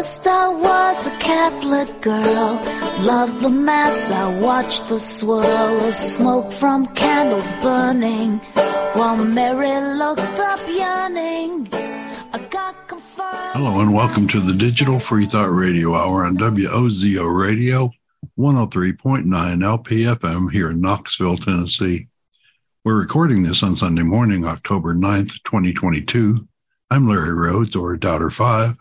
First I was a Catholic girl, loved the mass, I watched the swirl of smoke from candles burning, while Mary looked up yearning. I got confirmed. Hello and welcome to the Digital Free Thought Radio Hour on WOZO Radio 103.9 LPFM here in Knoxville, Tennessee. We're recording this on Sunday morning, October 9th, 2022. I'm Larry Rhodes, or Doubter 5,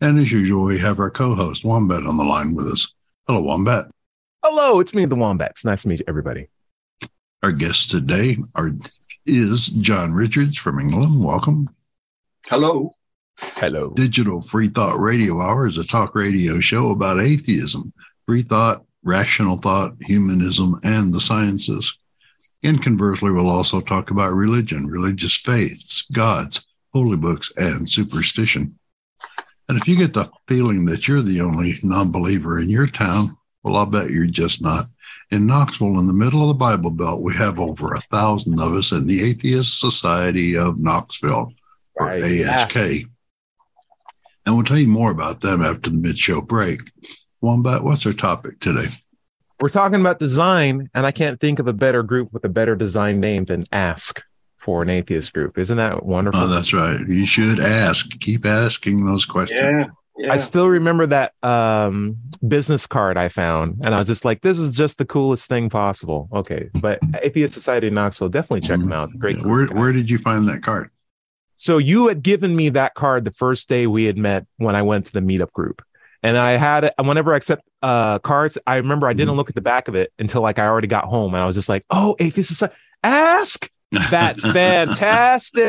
and as usual, we have our co host Wombat on the line with us. Hello, Wombat. Hello, it's me, the Wombats. Nice to meet everybody. Our guest today are, is John Richards from England. Welcome. Hello. Hello. Digital Free Thought Radio Hour is a talk radio show about atheism, free thought, rational thought, humanism, and the sciences. And conversely, we'll also talk about religion, religious faiths, gods, holy books, and superstition. And if you get the feeling that you're the only non believer in your town, well, I'll bet you're just not. In Knoxville, in the middle of the Bible Belt, we have over a thousand of us in the Atheist Society of Knoxville, or Right. ASK. And we'll tell you more about them after the mid show break. Wombat, what's our topic today? We're talking about design, and I can't think of a better group with a better design name than Ask for an atheist group. Isn't that wonderful? Oh, that's right. You should ask. Keep asking those questions. Yeah. Yeah. I still remember that um, business card I found, and I was just like, "This is just the coolest thing possible." Okay, but Atheist Society in Knoxville, definitely check them out. Great. group Where, guys. where did you find that card? So you had given me that card the first day we had met when I went to the meetup group. And I had it whenever I accept uh, cards, I remember I didn't Mm-hmm. look at the back of it until like I already got home. And I was just like, oh, atheist society, ask. That's fantastic.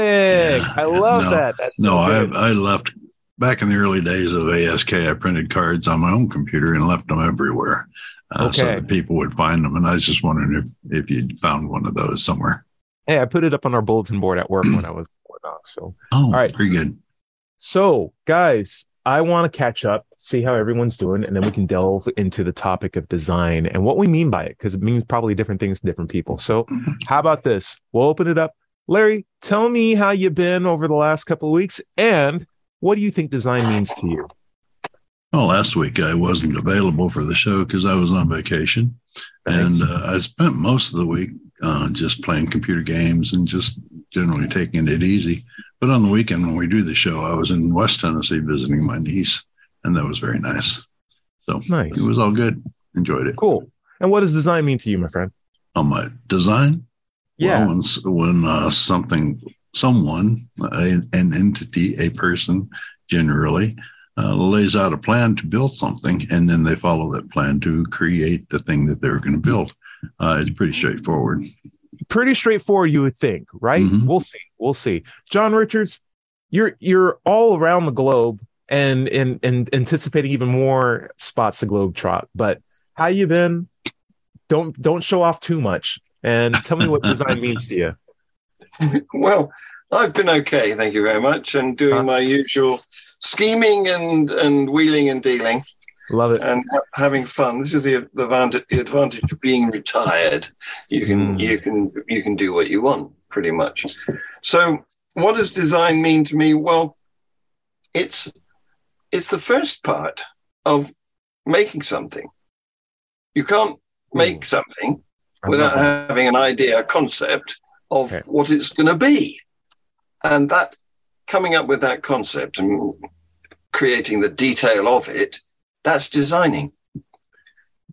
I love No, that. That's so No, I. I left back in the early days of ASK. I printed cards on my own computer and left them everywhere, uh, so Okay. that people would find them. And I was just wondering if if you'd found one of those somewhere. Hey, I put it up on our bulletin board at work when I was Knoxville. Oh, right. very good. So, guys, I want to catch up, see how everyone's doing, and then we can delve into the topic of design and what we mean by it, because it means probably different things to different people. So, how about this? We'll open it up. Larry, tell me how you've been over the last couple of weeks, and what do you think design means to you? Well, last week I wasn't available for the show because I was on vacation, and uh, I spent most of the week uh, just playing computer games and just generally taking it easy. But on the weekend when we do the show, I was in West Tennessee visiting my niece, and that was very nice. So Nice. it was all good. Enjoyed it. Cool. And what does design mean to you, my friend? On my design, Yeah. well, when, when uh, something, someone, a, an entity, a person, generally uh, lays out a plan to build something, and then they follow that plan to create the thing that they're going to build. Uh, it's pretty straightforward. Pretty straightforward, you would think, right? Mhm. We'll see. We'll see. John Richards, you're you're all around the globe and and and anticipating even more spots to globe trot. But how you been? Don't don't show off too much. And tell me what design means to you. well, I've been okay, thank you very much, and doing Huh? my usual scheming and and wheeling and dealing Love it. and ha- having fun. This is the the advantage, the advantage of being retired. You can Mm. you can you can do what you want pretty much. So, what does design mean to me? Well, it's it's the first part of making something. You can't make something without having an idea, a concept of Okay. what it's going to be. And that coming up with that concept and creating the detail of it, that's designing.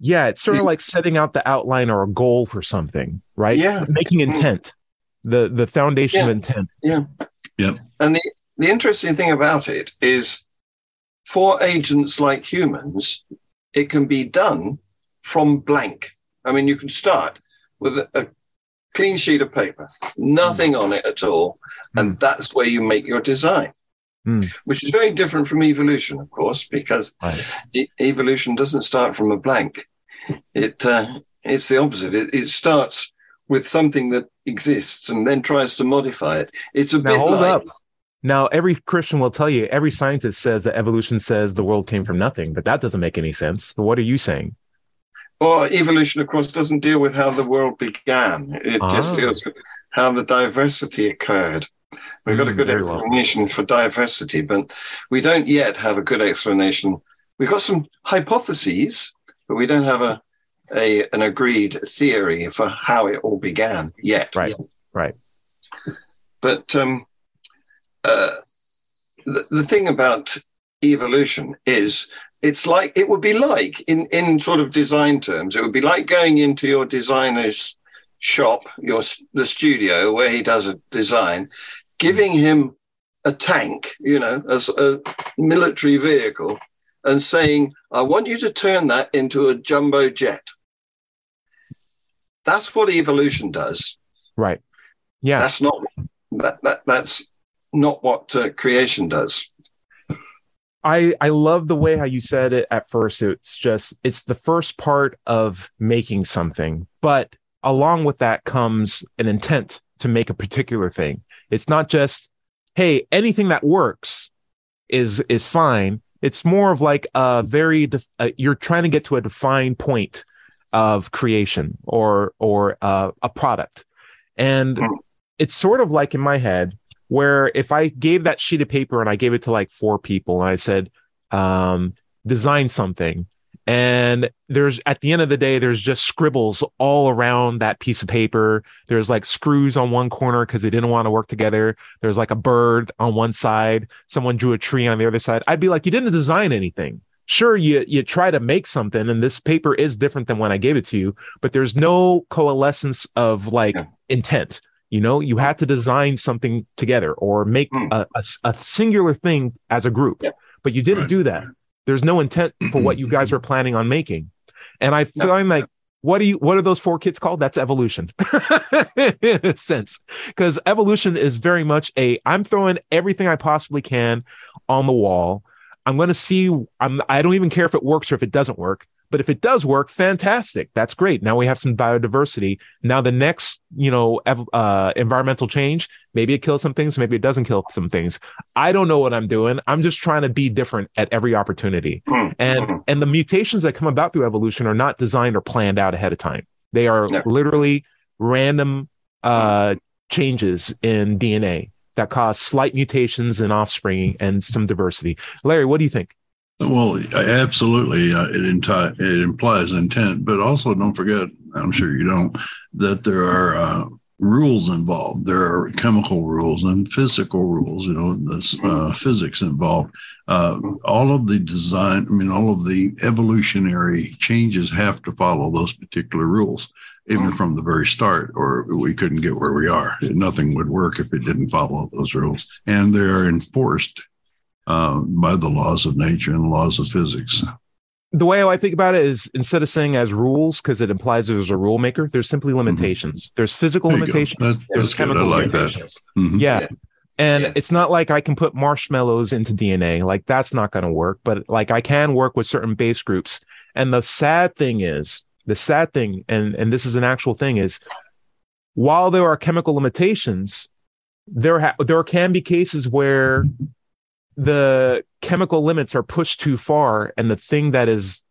Yeah, it's sort of like setting out the outline or a goal for something, right? Yeah. Making mm. intent. The the foundation of intent. Yeah. Yeah. And the, the interesting thing about it is for agents like humans, it can be done from blank. I mean, you can start with a, a clean sheet of paper, nothing mm. on it at all. And mm. that's where you make your design, Mm. which is very different from evolution, of course, because Right. e- evolution doesn't start from a blank. It uh, it's the opposite. It, it starts with something that exists and then tries to modify it. It's a Now bit hold like up. Now, every Christian will tell you, every scientist says that evolution says the world came from nothing, but that doesn't make any sense. But what are you saying? Well, evolution, of course, doesn't deal with how the world began. It just Ah. deals with how the diversity occurred. We've got a Mm, good very well. explanation for diversity, but we don't yet have a good explanation. We've got some hypotheses, but we don't have a, a an agreed theory for how it all began yet. Right, right. But um, uh, the, the thing about evolution is it's like it would be like in in sort of design terms it would be like going into your designer's shop your the studio where he does a design giving him a tank you know as a military vehicle and saying i want you to turn that into a jumbo jet that's what evolution does Right. Yeah. that's not that, that that's not what uh, creation does I I love the way how you said it at first. It's just it's the first part of making something, but along with that comes an intent to make a particular thing. It's not just hey, anything that works is is fine. It's more of like a very uh, you're trying to get to a defined point of creation or or uh, a product, and it's sort of like in my head where if I gave that sheet of paper and I gave it to like four people and I said, um, design something. And there's at the end of the day, there's just scribbles all around that piece of paper. There's like screws on one corner because they didn't want to work together. There's like a bird on one side. Someone drew a tree on the other side. I'd be like, you didn't design anything. Sure, you you try to make something, and this paper is different than when I gave it to you, but there's no coalescence of like Yeah. intent. You know, you had to design something together or make Hmm. a, a, a singular thing as a group, Yeah. but you didn't Right. do that. There's no intent for what you guys are planning on making. And I No. find like, what do you, what are those four kids called? That's evolution in a sense. Because evolution is very much a, I'm throwing everything I possibly can on the wall. I'm going to see, I'm, I don't even care if it works or if it doesn't work. But if it does work, fantastic. That's great. Now we have some biodiversity. Now the next, you know, uh, environmental change, maybe it kills some things, maybe it doesn't kill some things. I don't know what I'm doing. I'm just trying to be different at every opportunity. Mm, And mm. and the mutations that come about through evolution are not designed or planned out ahead of time. They are No. literally random uh, changes in DNA that cause slight mutations in offspring and some diversity. Larry, what do you think? Well, absolutely, uh, it, enti- it implies intent, but also don't forget. I'm sure you don't that there are uh, rules involved. There are chemical rules and physical rules. You know, uh, physics involved. Uh, all of the design. I mean, all of the evolutionary changes have to follow those particular rules, even from the very start, or we couldn't get where we are. Nothing would work if it didn't follow those rules, and they are enforced uh, by the laws of nature and laws of physics. The way I think about it is instead of saying as rules, because it implies there's a rule maker, there's simply limitations. There's physical Mm-hmm. There you go. limitations. That's, there's that's good. I chemical like that. limitations. Mhm. Yeah. Yeah. And Yes. it's not like I can put marshmallows into DNA. Like that's not going to work, but like I can work with certain base groups. And the sad thing is, the sad thing, and, and this is an actual thing is while there are chemical limitations, there, ha- there can be cases where the chemical limits are pushed too far and the thing that is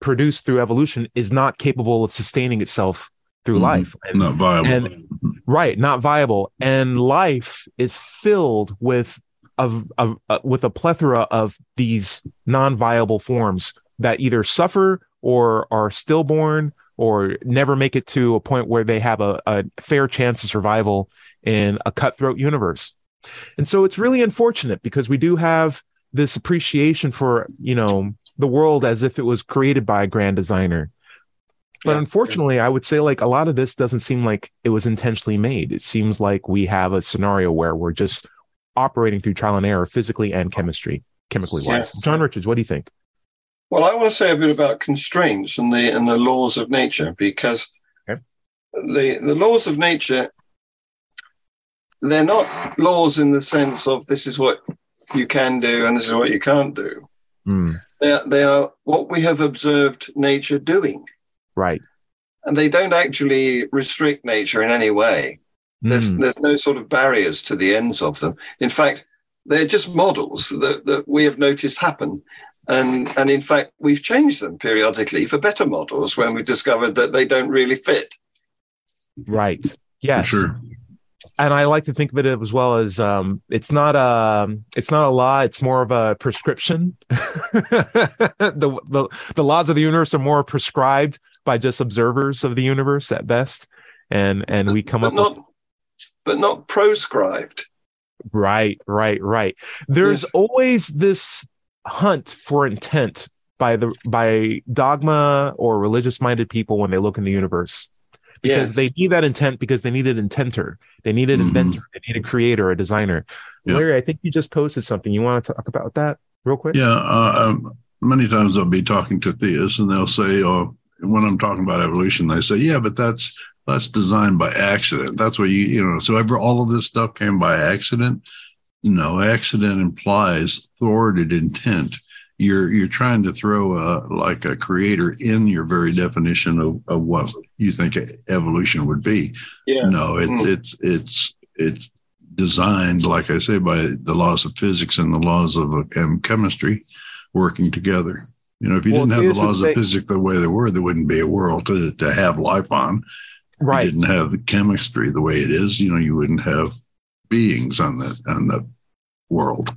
produced through evolution is not capable of sustaining itself through Mhm. life. And Not viable. and- right not viable and life is filled with of, of uh, with a plethora of these non-viable forms that either suffer or are stillborn or never make it to a point where they have a, a fair chance of survival in a cutthroat universe and so it's really unfortunate because we do have this appreciation for you know the world as if it was created by a grand designer but Yeah. unfortunately, I would say like a lot of this doesn't seem like it was intentionally made. It seems like we have a scenario where we're just operating through trial and error physically and chemistry, chemically wise. John Richards, what do you think? Well, I want to say a bit about constraints and the and the laws of nature because Okay. the the laws of nature they're not laws in the sense of this is what you can do and this is what you can't do. Hmm, They are, they are what we have observed nature doing, right. and they don't actually restrict nature in any way. There's Hmm, there's no sort of barriers to the ends of them. In fact, they're just models that, that we have noticed happen. And, and in fact, we've changed them periodically for better models when we discovered that they don't really fit. Right. Yes. For sure. And I like to think of it as well as um, it's not a it's not a law. It's more of a prescription. the, the the laws of the universe are more prescribed by just observers of the universe at best, and and we come but up not, with but not proscribed. Right, right, right. There's Yes. always this hunt for intent by the by dogma or religious minded people when they look in the universe. Because Yes. they need that intent because they need an intenter. They need an Mhm. inventor. They need a creator, a designer. Yeah. Larry, I think you just posted something. You want to talk about that real quick? Yeah, uh, um, many times I'll be talking to theists, and they'll say, "Oh, when I'm talking about evolution, they say, yeah, but that's that's designed by accident. That's what you you know. So ever all of this stuff came by accident. No, accident implies thwarted intent. You're you're trying to throw a like a creator in your very definition of, of what you think evolution would be. Yeah. No, it's Mm. it's it's it's designed, like I say, by the laws of physics and the laws of um, chemistry working together. You know, if you Well, didn't have the the laws of physics the way they were, there wouldn't be a world to, to have life on. Right. You didn't have the chemistry the way it is. You know, you wouldn't have beings on that on that world.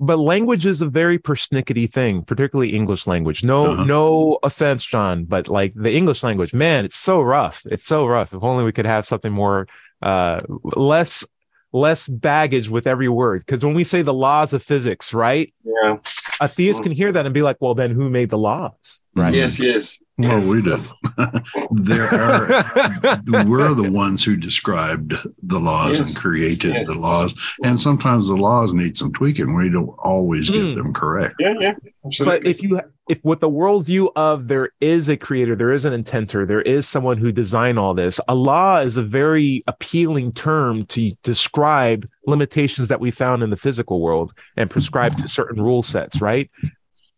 But language is a very persnickety thing, particularly English language. No, Uh-huh. no offense, John, but like the English language, man, it's so rough. It's so rough. If only we could have something more, uh, less, less baggage with every word. Because when we say the laws of physics, right, Yeah. a theist Mm. can hear that and be like, well, then who made the laws? Right. Yes, yes. Well, yes. we did. there are we're the ones who described the laws Yes. and created Yes. the laws. And sometimes the laws need some tweaking. We don't always get Mm. them correct. Yeah, yeah. Absolutely. But if you, if with the worldview of there is a creator, there is an intenter, there is someone who designed all this. A law is a very appealing term to describe limitations that we found in the physical world and prescribe to certain rule sets, right?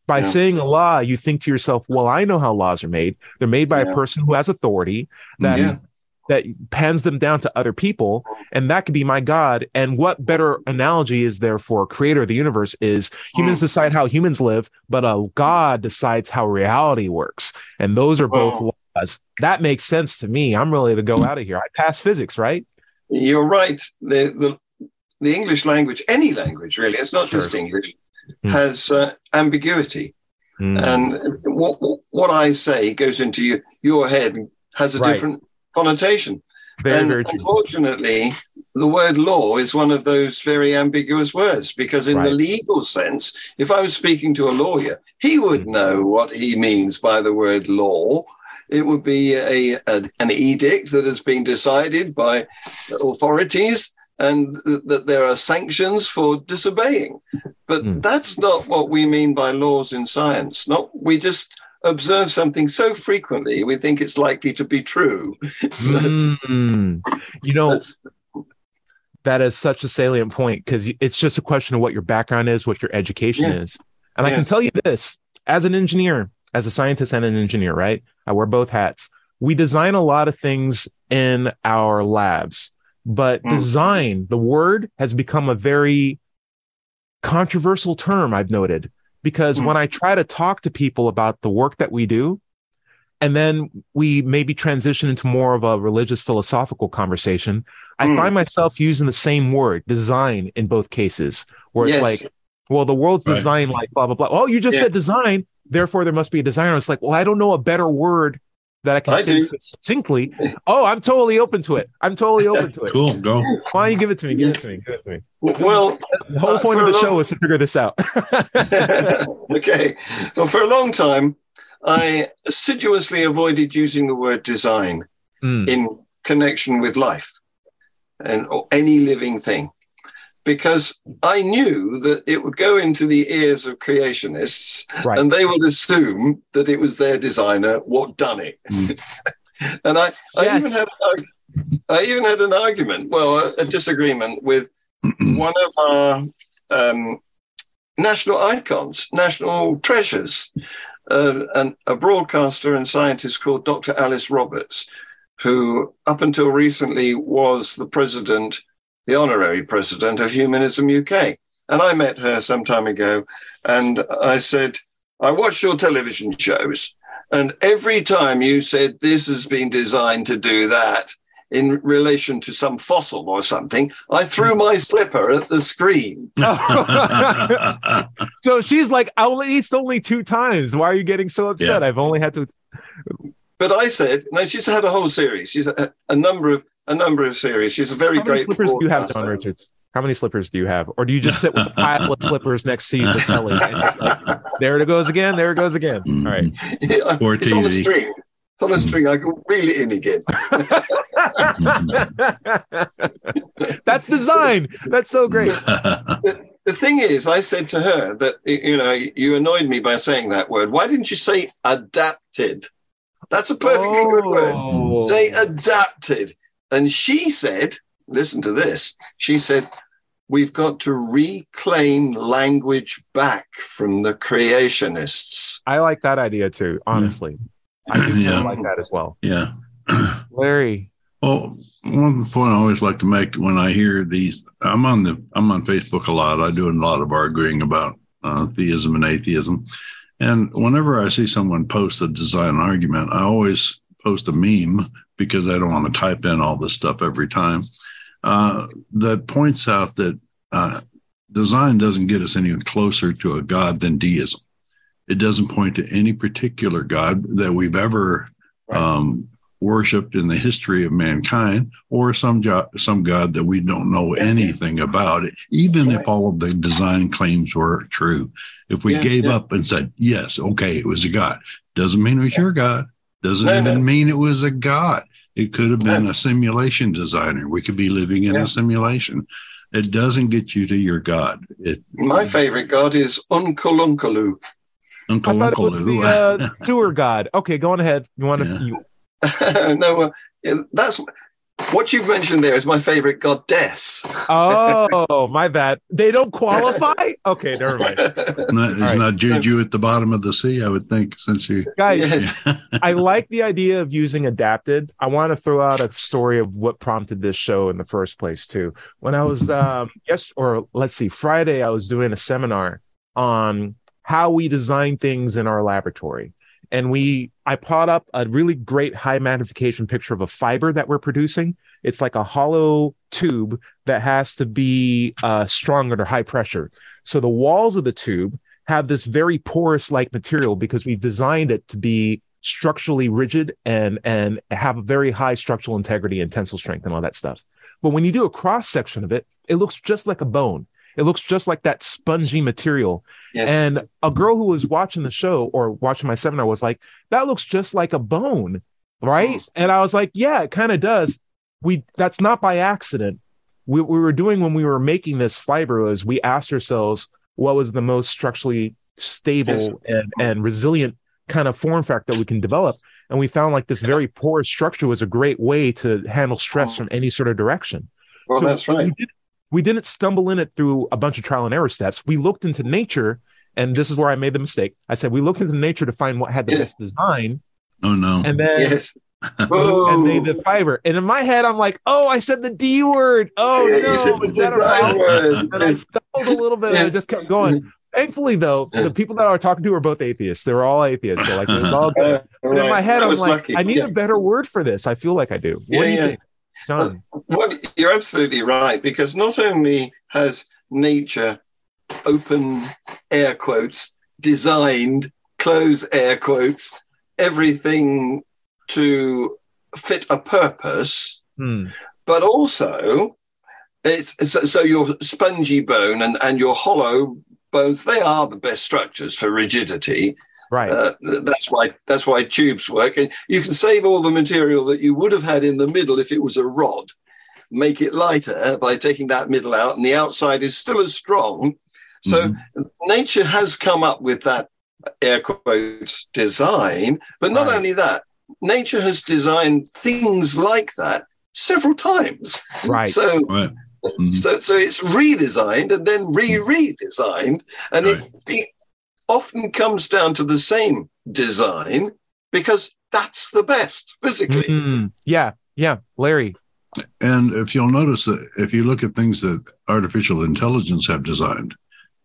By Yeah. saying a law, you think to yourself, well, I know how laws are made. They're made by Yeah. a person who has authority that Yeah. that pans them down to other people and that could be my god and what better analogy is there for creator of the universe is humans Mm. decide how humans live but a god decides how reality works and those are both Oh. laws that makes sense to me i'm ready to go out of here i pass physics right You're right. The, the the English language, any language really, it's not Sure. just English, Hmm. has uh, ambiguity. Mm. And what what I say goes into you, your head has a Right. different connotation. very and very unfortunately, the word law is one of those very ambiguous words because, in the legal sense, if I was speaking to a lawyer, he would Hmm. know what he means by the word law. It would be a, a an edict that has been decided by authorities and th- that there are sanctions for disobeying. But Hmm. that's not what we mean by laws in science. Not we just observe something so frequently we think it's likely to be true. Mm. you know that is such a salient point because it's just a question of what your background is, what your education Yes. is. And I can tell you this as an engineer, as a scientist and an engineer, right? I wear both hats. We design a lot of things in our labs, but Mm. design, the word has become a very controversial term, I've noted, because Mm. when I try to talk to people about the work that we do, and then we maybe transition into more of a religious philosophical conversation. I Mm. find myself using the same word, design, in both cases, where it's like, well, the world's Right. designed like blah, blah, blah. Oh, you just Yeah. said design, therefore there must be a designer. It's like, well, I don't know a better word that I can I say do. succinctly. Oh, I'm totally open to it. I'm totally open to it. Cool. Go. Why don't you give it to me? Give it to me. Give it to me. well, The whole Uh, point for of the a show was to figure this out. okay. Well, for a long time, I assiduously avoided using the word design Mm, in connection with life and or any living thing because I knew that it would go into the ears of creationists Right. and they would assume that it was their designer what done it. Mm. and I, I Yes. even had I even had an argument, well, a, a disagreement with one of our um, national icons, national treasures, uh, and a broadcaster and scientist called Dr. Alice Roberts, who up until recently was the president, the honorary president of Humanists UK. and I met her some time ago, and I said, I watched your television shows, and every time you said this has been designed to do that in relation to some fossil or something, I threw my slipper at the screen. so she's like, at least only two times. Why are you getting so upset? Yeah. I've only had to. But I said, no, she's had a whole series. She's a, a number of a number of series. She's a very great. How many slippers do you have, John. Richards? How many slippers do you have? Or do you just sit with a pile of slippers next to you the telly? and like, there it goes again. There it goes again. Mm. All right. Yeah, it's on a TV. string. It's on a mm. string. I can reel it in again. That's design. That's so great. The thing is, I said to her that you know you annoyed me by saying that word. Why didn't you say adapted? That's a perfectly good word. Oh. They adapted, and she said, "Listen to this." She said, "We've got to reclaim language back from the creationists." I like that idea too, honestly. I do Yeah. like that as well. yeah. Larry. Well, one point I always like to make when I hear these, I'm on the I'm on Facebook a lot. I do a lot of arguing about uh, theism and atheism, and whenever I see someone post a design argument, I always post a meme because I don't want to type in all this stuff every time. Uh, that points out that uh, design doesn't get us any closer to a god than deism. It doesn't point to any particular god that we've ever Right. um, worshipped in the history of mankind, or some jo- some god that we don't know anything about. Even if all of the design claims were true, if we Yeah, gave yeah. up and said yes, okay, it was a god, doesn't mean it was your god. Doesn't No, even no. mean it was a god. It could have been No. a simulation designer. We could be living in Yeah. a simulation. It doesn't get you to your god. It My favorite god is Unkulunkulu. Uncle I thought it Uncle was Lou. the uh, sewer god. Okay, go on ahead. You want to? Yeah. You, no, well, yeah, that's what you've mentioned there is my favorite goddess. oh, my bad. They don't qualify. Okay, never mind. Not, it's right. not Juju at the bottom of the sea, I would think, since you. Guys, yes. I like the idea of using adapted. I want to throw out a story of what prompted this show in the first place, too. When I was, um, yes, or let's see, Friday, I was doing a seminar on how we design things in our laboratory. And we, I brought up a really great high magnification picture of a fiber that we're producing. It's like a hollow tube that has to be uh, strong under high pressure. So the walls of the tube have this very porous like material because we've designed it to be structurally rigid and and have a very high structural integrity and tensile strength and all that stuff. But when you do a cross section of it, it looks just like a bone. It looks just like that spongy material. Yes. And a girl who was watching the show or watching my seminar was like, "That looks just like a bone." Right? Oh. And I was like, "Yeah, it kind of does." We that's not by accident. We we were doing when we were making this fiber was we asked ourselves what was the most structurally stable Yes. and and resilient kind of form factor that we can develop and we found like this very porous structure was a great way to handle stress oh. from any sort of direction well, So that's right. we, did, we didn't stumble in it through a bunch of trial and error steps we looked into nature and this is where i made the mistake i said we looked into nature to find what had the Yes. best design Oh, no. and then Yes. and made the fiber and in my head i'm like oh i said the d word oh Yeah, no said the is that a design word. and I stumbled a little bit and I just kept going. Thankfully, though, the people that I was talking to were both atheists. They were all atheists. So like it was all good. Uh, But in my head, I I'm like, lucky. I need Yeah. a better word for this. I feel like I do. What Yeah, do you yeah. think, John? Well, you're absolutely right because not only has nature, open air quotes, designed, close air quotes, everything to fit a purpose, Hmm. but also it's so, so your spongy bone and, and your hollow bones, they are the best structures for rigidity. Right. Uh, that's why that's why tubes work, and you can save all the material that you would have had in the middle if it was a rod. Make it lighter by taking that middle out, and the outside is still as strong. So nature has come up with that air quotes design, but not Right. only that, nature has designed things like that several times. right. So Right. Mhm. so, so it's redesigned and then re-redesigned, and it, it often comes down to the same design because that's the best physically. Mm, yeah. Yeah. Larry, And if you'll notice that if you look at things that artificial intelligence have designed,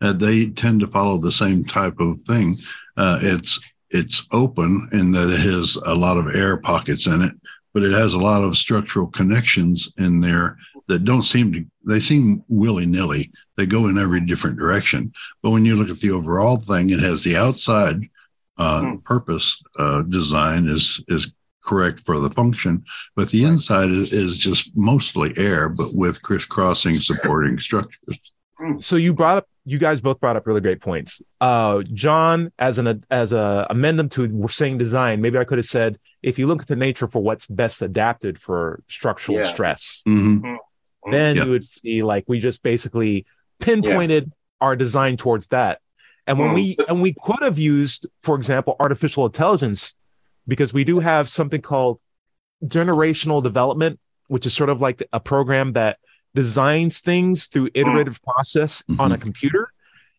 uh, they tend to follow the same type of thing. Uh, it's it's open and that it has a lot of air pockets in it, but it has a lot of structural connections in there that don't seem to they seem willy-nilly. They go in every different direction. But when you look at the overall thing, it has the outside uh, mm. purpose uh, design is is correct for the function, but the inside is, is just mostly air, but with crisscrossing supporting structures. Hmm. So you brought up, you guys both brought up really great points. Uh, John, as an as a amendment to saying design, maybe I could have said if you look at the nature for what's best adapted for structural yeah. stress, mm-hmm. Mm-hmm. then you would see like we just basically pinpointed yeah. our design towards that. And when mm. we and we could have used, for example, artificial intelligence because we do have something called generational development, which is sort of like a program that designs things through hmm. iterative mm. process mm-hmm. on a computer.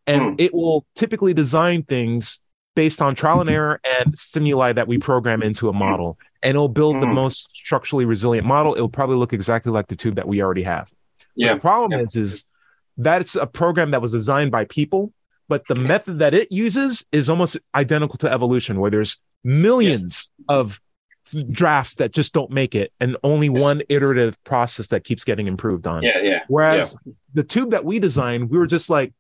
And mm. it will typically design things based on trial and error and stimuli that we program into a model. And it'll build the hmm. most structurally resilient model. It'll probably look exactly like the tube that we already have. Yeah. But the problem yeah. is, is that's a program that was designed by people, but the method that it uses is almost identical to evolution, where there's millions yes. of drafts that just don't make it and only yes. one iterative process that keeps getting improved on. Yeah, yeah. Whereas yeah. the tube that we designed, we were just like,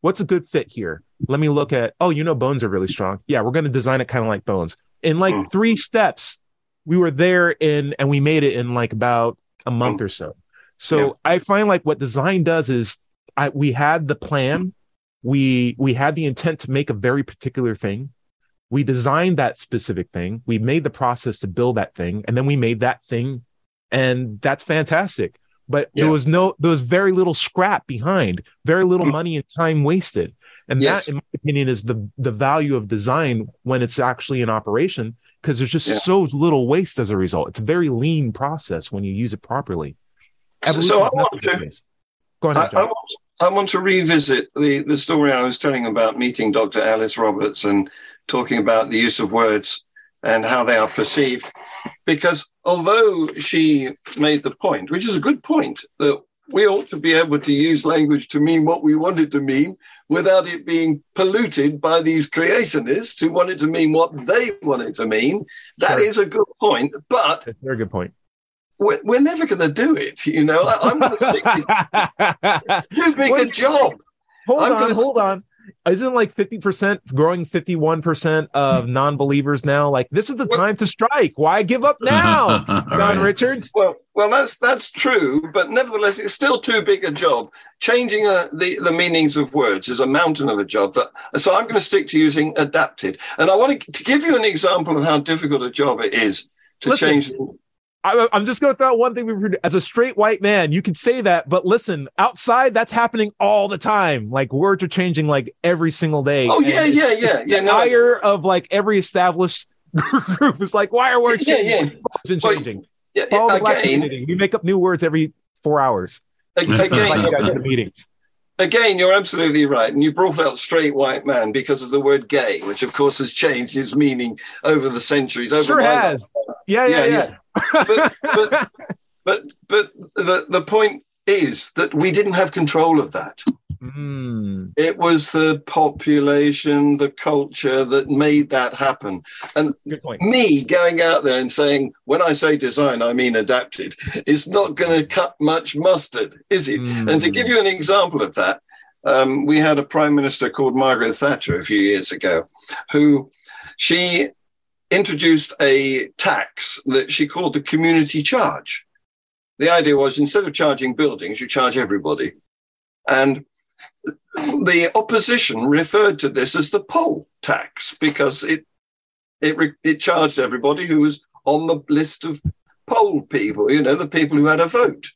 what's a good fit here? Let me look at, oh, you know, bones are really strong. Yeah, we're going to design it kind of like bones. In like mm. three steps, we were there in, and we made it in like about a month mm. or so. So yeah. I find like what design does is I, we had the plan, we we had the intent to make a very particular thing we designed that specific thing we made the process to build that thing and then we made that thing and that's fantastic but yeah. there was no there was very little scrap behind very little mm. money and time wasted and yes. that in my opinion is the the value of design when it's actually in operation because there's just yeah. so little waste as a result it's a very lean process when you use it properly so, so I, want to, Go ahead, I, I, want, I want to revisit the, the story I was telling about meeting Dr. Alice Roberts and talking about the use of words and how they are perceived. Because although she made the point, which is a good point, that we ought to be able to use language to mean what we want it to mean without it being polluted by these creationists who want it to mean what they want it to mean. That sure. is a good point. But That's a very good point. We're, we're never going to do it. You know, I, am going to stick. It's too big Wait, a job. Hold I'm on, hold on isn't like 50% growing 51% of hmm. non-believers now? Like this is the time to strike. Why give up now john right. richards? Well well that's that's true but nevertheless it's still too big a job. Changing uh, the the meanings of words is a mountain of a job that so i'm going to stick to using adapted. And i want to, to give you an example of how difficult a job it is to Listen, change I, am just going to throw out one thing. As a straight white man, you can say that, but listen, outside that's happening all the time. Like words are changing like every single day. Oh yeah, yeah, yeah, yeah. No, higher of like every established group is like, why are words yeah, changing? Yeah, been changing. Yeah, again, we make up new words every four hours. Again, like meetings. Again, you're absolutely right. And you brought out straight white man because of the word gay, which of course has changed its meaning over the centuries. Over sure has. Yeah, yeah, yeah. yeah but, but, but, but the, the point is that we didn't have control of that. Mm. It was the population, the culture that made that happen. And me going out there and saying, when I say design, I mean adapted, is not going to cut much mustard, is it? Mm. And to give you an example of that, um, we had a prime minister called Margaret Thatcher a few years ago, who she introduced a tax that she called the community charge. The idea was instead of charging buildings, you charge everybody. And the opposition referred to this as the poll tax because it it, it charged everybody who was on the list of poll people, you know, the people who had a vote.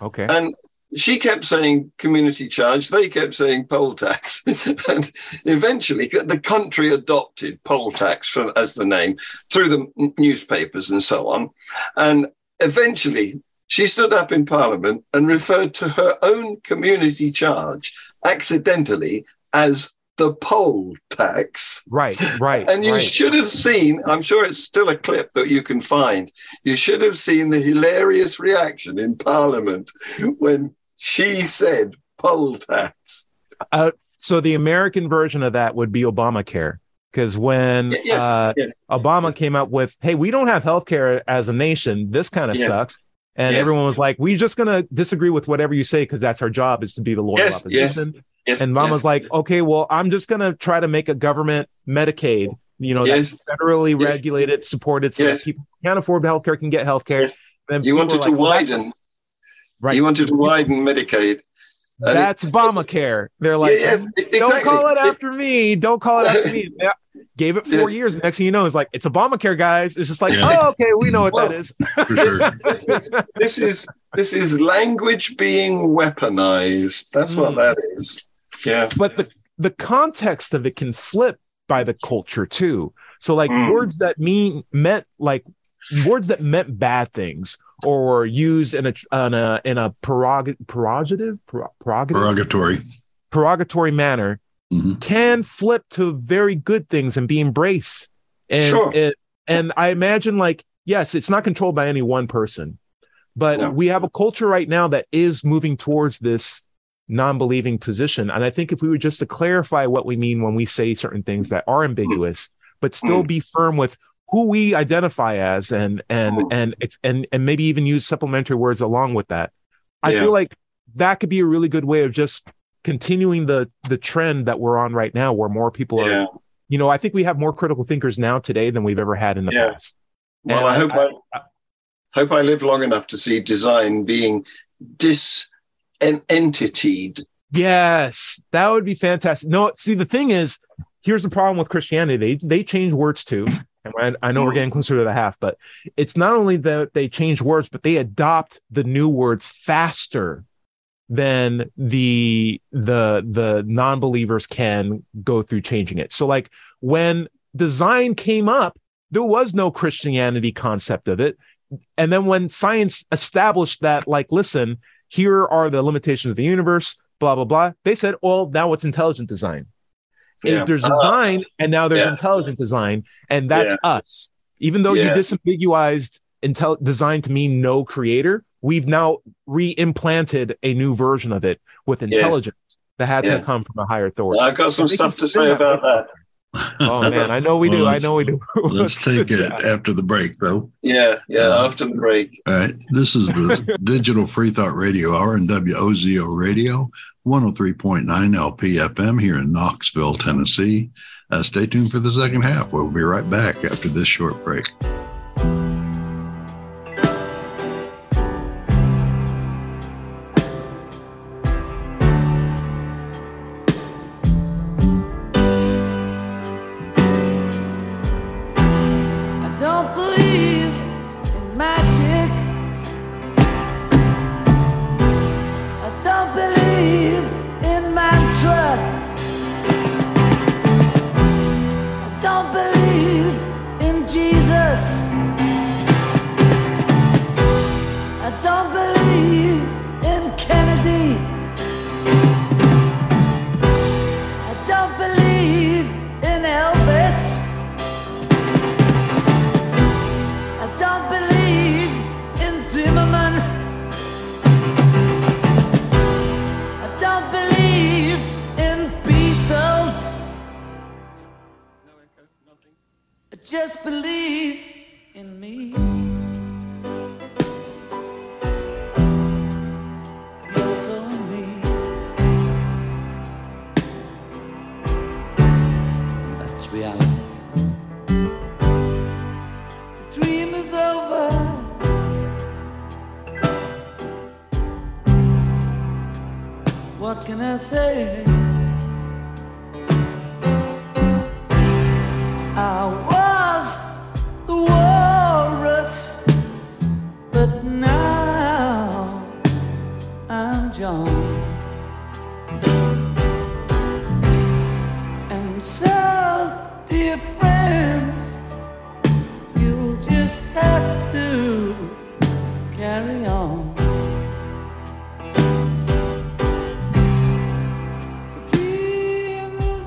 Okay. And she kept saying community charge, they kept saying poll tax. and eventually, the country adopted poll tax for, as the name through the newspapers and so on. And eventually, she stood up in Parliament and referred to her own community charge accidentally as the poll tax. Right, right. And you right. should have seen, I'm sure it's still a clip that you can find. You should have seen the hilarious reaction in Parliament when she said poll tax. Uh, so the American version of that would be Obamacare. Because when Yes, uh, yes. Obama came up with, hey, we don't have healthcare as a nation. This kind of sucks. And Yes. everyone was like, we're just going to disagree with whatever you say because that's our job is to be the loyal Yes, yes, opposition. Yes, and mom yes, like, okay, well, I'm just going to try to make a government Medicaid, you know, Yes. that's federally Yes. regulated, supported so Yes. that people who can't afford healthcare can get healthcare. Yes. Then you wanted to like, well, widen. Right. You wanted to widen Medicaid. That's Obamacare. They're like, yeah, yes, don't call it after me. Don't call it after me. Yeah. Gave it four Yeah. years. Next thing you know, it's like it's Obamacare, guys. It's just like, Yeah. oh, okay, we know what Well, that is. For sure. this is this is this is language being weaponized. That's what Mm. that is. Yeah. But the the context of it can flip by the culture too. So like Mm. words that mean meant like words that meant bad things or were used in a in a in a prerog- prerogative Prerog- prerogative Derogatory. prerogatory manner Mhm. can flip to very good things and be embraced. And Sure. it, and I imagine like yes, it's not controlled by any one person, but No. we have a culture right now that is moving towards this non-believing position. And I think if we were just to clarify what we mean when we say certain things that are ambiguous, but still Mm. be firm with who we identify as and and and and and maybe even use supplementary words along with that. I Yeah. feel like that could be a really good way of just continuing the the trend that we're on right now where more people are you know i think we have more critical thinkers now today than we've ever had in the Yeah. past. Well, And I hope I- I, hope I live long enough to see design being dis en- entitied. yes that would be fantastic. No see the thing is here's the problem with christianity. They they change words too. And I, I know we're mm-hmm. getting closer to the half but it's not only that they change words but they adopt the new words faster than the the the non-believers can go through changing it so like when design came up there was no christianity concept of it and then when science established that like listen here are the limitations of the universe blah blah blah they said well now it's intelligent design Yeah. there's Ah. design and now there's Yeah. intelligent design and that's us even though you Yeah. disambiguized intel design to mean no creator we've now re-implanted a new version of it with intelligence that had Yeah. to come from a higher authority I've got some They stuff to say about that. oh man i know we do Well, i know we do Let's take it Yeah. after the break, though. Yeah, yeah. After the break. All right. This is the Digital Free Thought Radio Hour and WOZO Radio, 103.9 LPFM here in Knoxville, Tennessee. Uh, stay tuned for the second half. We'll be right back after this short break. dear friends, you just have to carry on. The dream is.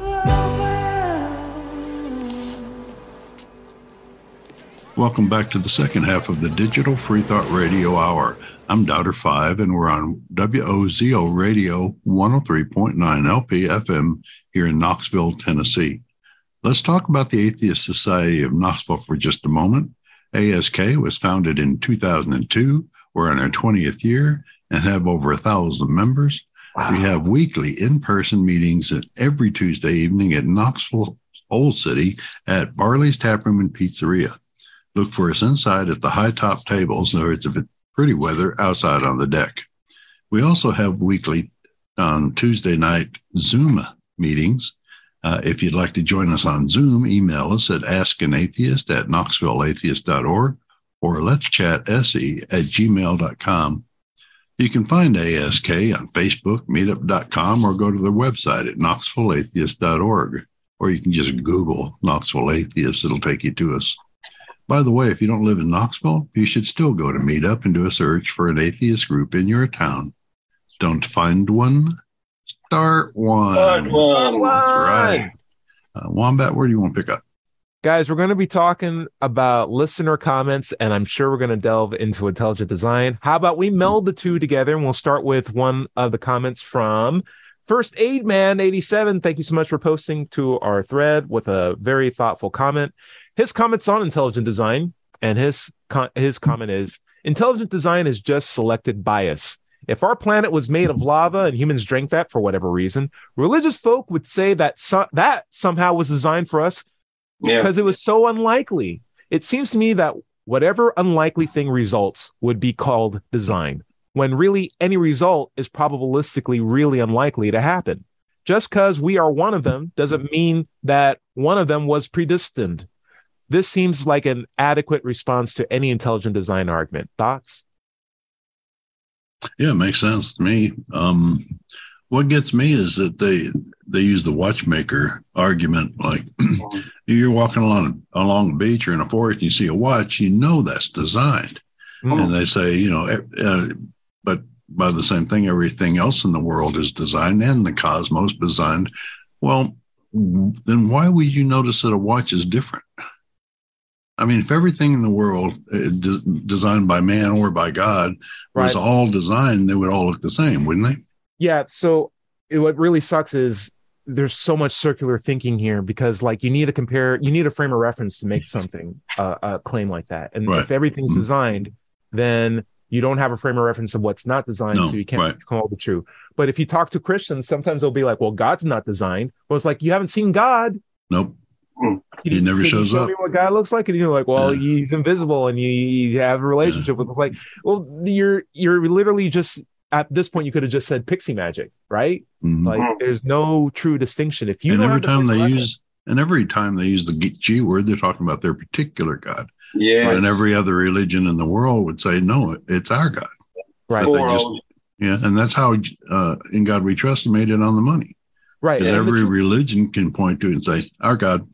Welcome back to the second half of the Digital Free Thought Radio Hour. I'm Doubter Five, and we're on WOZO Radio 103.9 LP FM here in Knoxville, Tennessee. Let's talk about the Atheist Society of Knoxville for just a moment. ASK was founded in 2002. We're in our 20th year and have over a thousand members. Wow. We have weekly in person meetings every Tuesday evening at Knoxville Old City at Barley's Tap Room and Pizzeria. Look for us inside at the high top tables, or it's it's pretty weather outside on the deck. We also have weekly on Tuesday night Zoom meetings. Uh, if you'd like to join us on Zoom, email us at askanatheist at knoxvilleatheist.org or let's chat se at gmail.com. You can find ASK on Facebook, meetup.com, or go to their website at knoxvilleatheist.org, or you can just Google Knoxville Atheist. It'll take you to us. By the way, if you don't live in Knoxville, you should still go to Meetup and do a search for an atheist group in your town. Don't find one, start one. Start one. That's right. Uh, Wombat, where do you want to pick up? Guys, we're going to be talking about listener comments, and I'm sure we're going to delve into intelligent design. How about we meld the two together, and we'll start with one of the comments from First Aid Man 87. Thank you so much for posting to our thread with a very thoughtful comment. His comments on intelligent design, and his con- his comment is intelligent design is just selected bias. If our planet was made of lava and humans drank that for whatever reason, religious folk would say that so- that somehow was designed for us Yeah. because it was so unlikely. It seems to me that whatever unlikely thing results would be called design, when really any result is probabilistically really unlikely to happen. Just because we are one of them doesn't mean that one of them was predestined. This seems like an adequate response to any intelligent design argument. Thoughts? Yeah, it makes sense to me. Um, what gets me is that they they use the watchmaker argument. Like you're walking along along the beach or in a forest, and you see a watch, you know that's designed, Mm. and they say, you know, uh, but by the same thing, everything else in the world is designed, and the cosmos designed. Well, then why would you notice that a watch is different? I mean, if everything in the world uh, de- designed by man or by God was Right. all designed, they would all look the same, wouldn't they? Yeah. So it, what really sucks is there's so much circular thinking here because like you need to compare, you need a frame of reference to make something uh, a claim like that. And Right. if everything's Mhm. designed, then you don't have a frame of reference of what's not designed, No, so you can't right. call the true. But if you talk to Christians, sometimes they'll be like, "Well, God's not designed." Well, it's like you haven't seen God. Nope. Can He you- never shows show up. Me what God looks like, and you're like, "Well, Yeah. he's invisible, and you, you have a relationship with him." Like, well, you're you're literally just at this point, you could have just said pixie magic, right? Mhm. Like, Mhm. there's no true distinction. If you and every time they of use, and every time they use the G- G word, they're talking about their particular God. Yeah, And every other religion in the world would say, no, it's our God. right, they just- Yeah. And that's how uh, In God We Trust made it on the money. right, Because and the every religion can point to it and say, our God.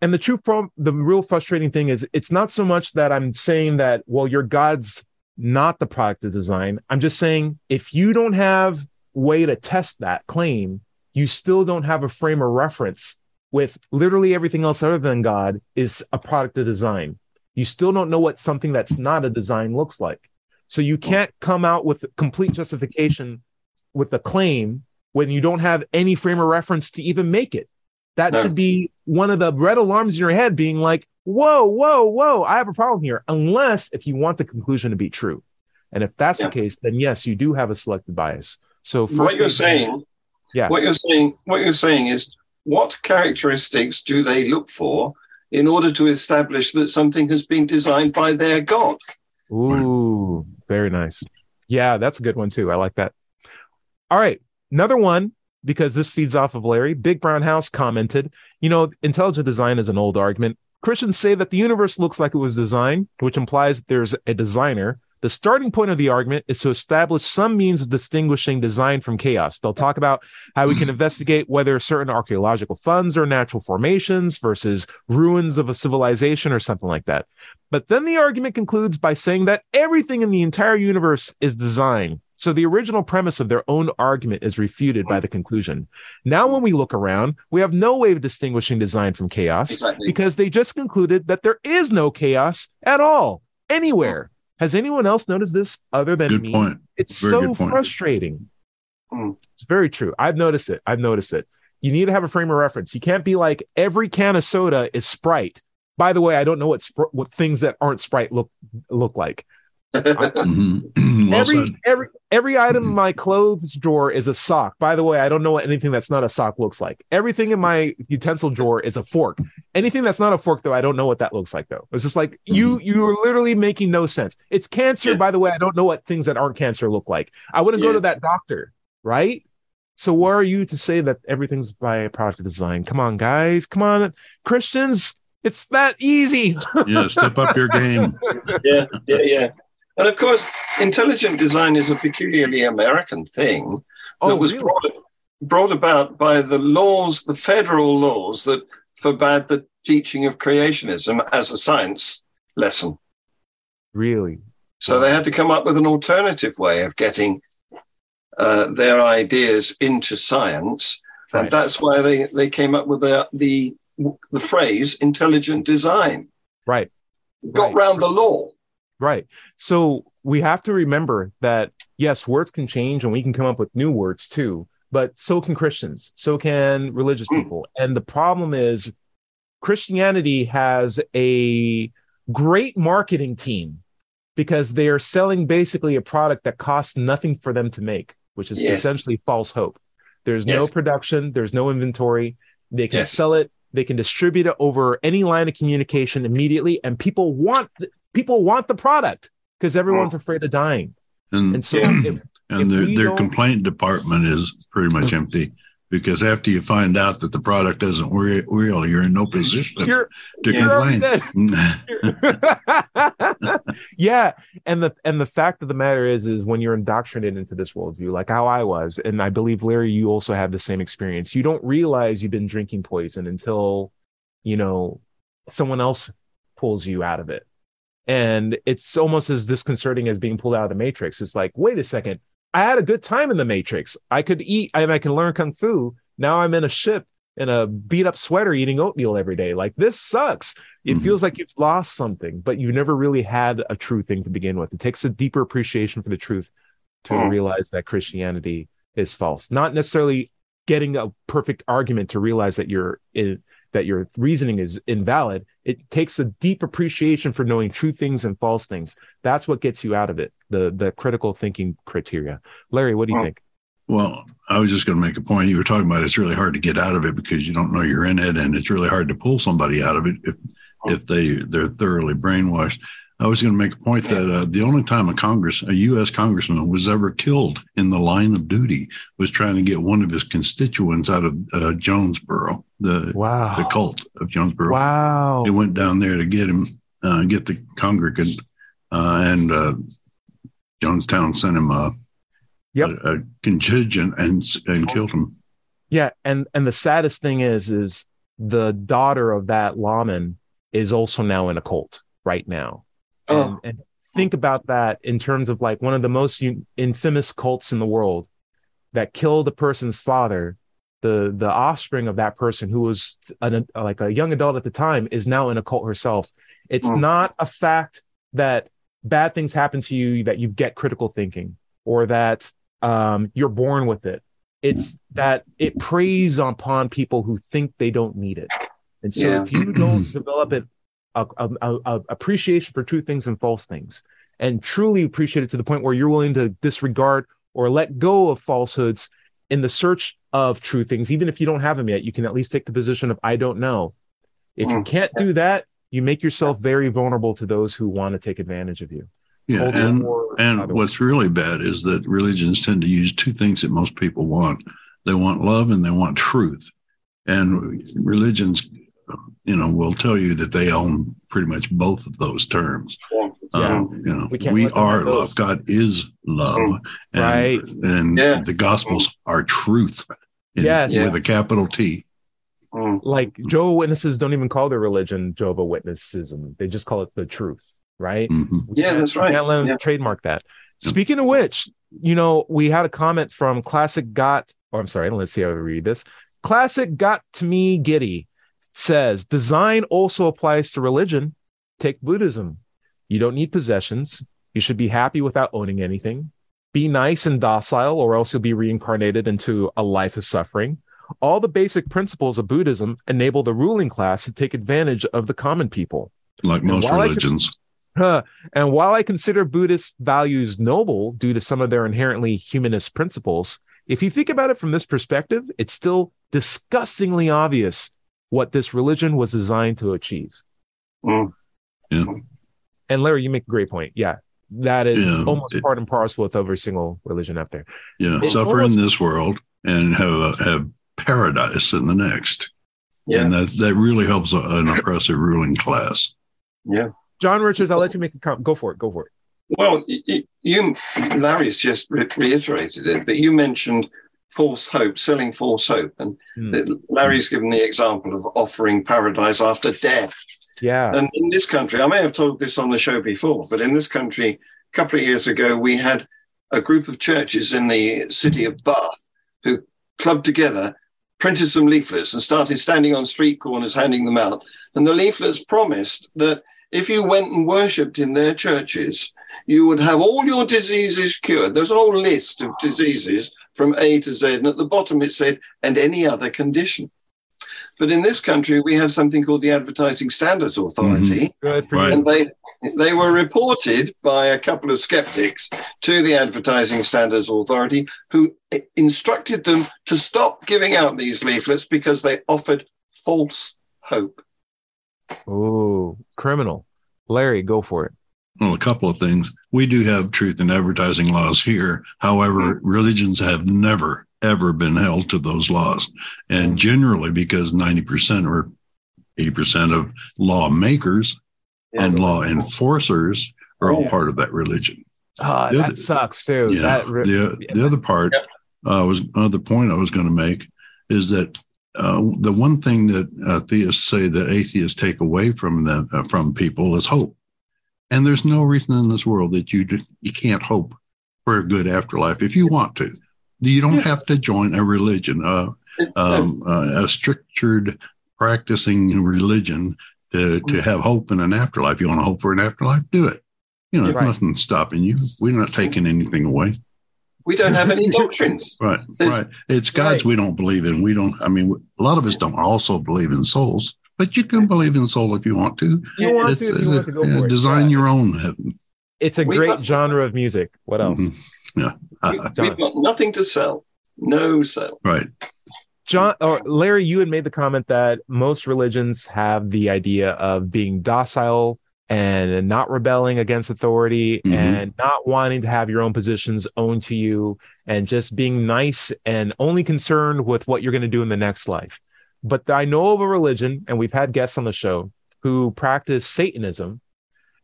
And the truth from the real frustrating thing is it's not so much that i'm saying that well your god's not the product of design. I'm just saying if you don't have way to test that claim you still don't have a frame of reference with literally everything else other than god is a product of design. You still don't know what something that's not a design looks like. So you can't come out with complete justification with a claim when you don't have any frame of reference to even make it that No. should be one of the red alarms in your head being like, whoa, whoa, whoa, I have a problem here. Unless if you want the conclusion to be true. And if that's Yeah. the case, then yes, you do have a selective bias. So first what you're saying, Yeah. what you're saying, what you're saying is, what characteristics do they look for in order to establish that something has been designed by their God? Ooh, very nice. Yeah, that's a good one too. I like that. All right. Another one, because this feeds off of Larry. Big Brown House commented, you know, intelligent design is an old argument. Christians say that the universe looks like it was designed, which implies there's a designer. The starting point of the argument is to establish some means of distinguishing design from chaos. They'll talk about how we can investigate whether certain archaeological funds are natural formations versus ruins of a civilization or something like that. But then the argument concludes by saying that everything in the entire universe is design. So the original premise of their own argument is refuted by the conclusion. Now, when we look around, we have no way of distinguishing design from chaos Exactly. because they just concluded that there is no chaos at all anywhere. Has anyone else noticed this other than Good me? point. It's Very so frustrating. Hmm. It's very true. I've noticed it. I've noticed it. You need to have a frame of reference. You can't be like every can of soda is Sprite. By the way, I don't know what spr- what things that aren't Sprite look look like. Mhm. well every said. every every item in my clothes drawer is a sock. By the way, I don't know what anything that's not a sock looks like. Everything in my utensil drawer is a fork. Anything that's not a fork, though, I don't know what that looks like. Though it's just like you you're literally making no sense. It's cancer. Yeah. By the way, I don't know what things that aren't cancer look like. I wouldn't go to that doctor, right? So what are you to say that everything's by a product of design? Come on, guys. Come on, Christians. It's that easy. Yeah, step up your game. yeah, yeah, yeah. And of course, intelligent design is a peculiarly American thing that Oh, was really? brought, brought about by the laws, the federal laws that forbade the teaching of creationism as a science lesson. really? So they had to come up with an alternative way of getting uh, their ideas into science, Right. and that's why they, they came up with the, the the phrase intelligent design. Right. Got Right. round the law. Right. So we have to remember that yes, words can change and we can come up with new words too, but so can Christians, so can religious Mm. people. And the problem is Christianity has a great marketing team because they are selling basically a product that costs nothing for them to make, which is Yes. essentially false hope. There's no production, there's no inventory. They can Yes. sell it, they can distribute it over any line of communication immediately, and people want people want the product because everyone's afraid of dying. And And so Yeah. if, and if their, their complaint department is pretty much mm-hmm. empty because after you find out that the product re- real, you're in no position you're, to complain. yeah, and the and the fact of the matter is, is when you're indoctrinated into this worldview, like how I was, and I believe Larry, you also have the same experience. You don't realize you've been drinking poison until, you know, someone else pulls you out of it, and it's almost as disconcerting as being pulled out of the matrix. It's like, wait a second, I had a good time in the matrix. I could eat, I, I can learn kung fu. Now I'm in a ship in a beat up sweater eating oatmeal every day. Like this sucks. It Mhm. feels like you've lost something, but you never really had a true thing to begin with. It takes a deeper appreciation for the truth to Mm. realize that Christianity is false. Not necessarily getting a perfect argument to realize that you're in, that your reasoning is invalid. It takes a deep appreciation for knowing true things and false things. That's what gets you out of it. The the critical thinking criteria. Larry, what do you think? Well, I was just going to make a point. You were talking about it's really hard to get out of it because you don't know you're in it, and it's really hard to pull somebody out of it if if they they're thoroughly brainwashed. I was going to make a point that uh, the only time a Congress, a U.S. congressman, was ever killed in the line of duty was trying to get one of his constituents out of uh, Jonesboro, the Wow. the cult of Jonesboro. Wow. They went down there to get him, uh, get the congregant, uh, and uh, Jonestown sent him a, Yep. a, a contingent and and killed him. Yeah, and and the saddest thing is is the daughter of that lawman is also now in a cult right now. And, Oh. and think about that in terms of like one of the most infamous cults in the world that killed a person's father. The the offspring of that person who was an, like a young adult at the time is now in a cult herself. It's Mm. not a fact that bad things happen to you that you get critical thinking or that um, you're born with it. It's that it preys upon people who think they don't need it. And so Yeah. if you don't develop it, a, a, a, appreciation for true things and false things, and truly appreciate it to the point where you're willing to disregard or let go of falsehoods in the search of true things, even if you don't have them yet, you can at least take the position of I don't know. If you Mm. can't do that, you make yourself very vulnerable to those who want to take advantage of you. Yeah, and and what's really bad is that religions tend to use two things that most people want. They want love and they want truth. And religions, you know, will tell you that they own pretty much both of those terms. Yeah. Um, you know, We we, can't let them are love. God is love. Mm. And, Right. And Yeah. the Gospels are truth. in- Yes. With a capital T. Mm. like Jehovah Witnesses don't even call their religion Jehovah Witnessism. They just call it the truth, right? Mhm. We Yeah, that's right. Can't let them Yeah. trademark that. Speaking of which, you know, we had a comment from Classic Got, or I'm sorry, let's see how I read this. Classic Got to me giddy says design also applies to religion. Take Buddhism. You don't need possessions. You should be happy without owning anything. Be nice and docile, or else you'll be reincarnated into a life of suffering. All the basic principles of Buddhism enable the ruling class to take advantage of the common people. Like most while I religions. Huh. And while I consider Buddhist values noble due to some of their inherently humanist principles, if you think about it from this perspective, it's still disgustingly obvious what this religion was designed to achieve. Mm. Yeah. And Larry, you make a great point. Yeah. That is Yeah, almost it- part and parcel with every single religion out there. Yeah. It Suffer almost- in this world and have have paradise in the next. Yeah. And that, that really helps an oppressive ruling class. Yeah. John Richards, I'll let you make a comment. Go for it. Go for it. Well, y- y- you, Larry's just reiterated it, but you mentioned false hope, selling false hope. And hmm. that Larry's given the example of offering paradise after death. Yeah. And in this country, I may have told this on the show before, but in this country, a couple of years ago, we had a group of churches in the city of Bath who clubbed together, printed some leaflets, and started standing on street corners handing them out. And the leaflets promised that if you went and worshipped in their churches, you would have all your diseases cured. There's a whole list of diseases from A to Z. And at the bottom, it said, and any other condition. But in this country, we have something called the Advertising Standards Authority, mm-hmm. Good for Right. and they they were reported by a couple of skeptics to the Advertising Standards Authority, who instructed them to stop giving out these leaflets because they offered false hope. Oh, criminal. Larry, go for it. Well, a couple of things. We do have truth in advertising laws here. However, religions have never, ever been held to those laws. And generally, because 90% or 80% of lawmakers and law enforcers are all part of that religion. The that other- sucks too. Yeah. That re- the, the other part uh, was another point I was going to make is that uh, the one thing that uh, theists say that atheists take away from them uh, from people is hope, and there's no reason in this world that you just, you can't hope for a good afterlife if you want to. You don't have to join a religion, uh, um, uh, a structured practicing religion to to have hope in an afterlife. You want to hope for an afterlife? Do it. You know, Right. there's nothing stopping you. We're not taking anything away. we don't have any doctrines. Right, It's- right. It's gods Right. we don't believe in. We don't. I mean, a lot of us don't also believe in souls, but you can believe in soul if you want to. you want It's- to, it's you want to go yeah, for design Yeah. your own heaven. It's a We've great got- genre of music. What else? Mhm. Yeah, We, we've got nothing to sell. No sell. right. John or Larry, you had made the comment that most religions have the idea of being docile and not rebelling against authority Mhm. and not wanting to have your own positions owned to you and just being nice and only concerned with what you're going to do in the next life. But I know of a religion, and we've had guests on the show who practice Satanism.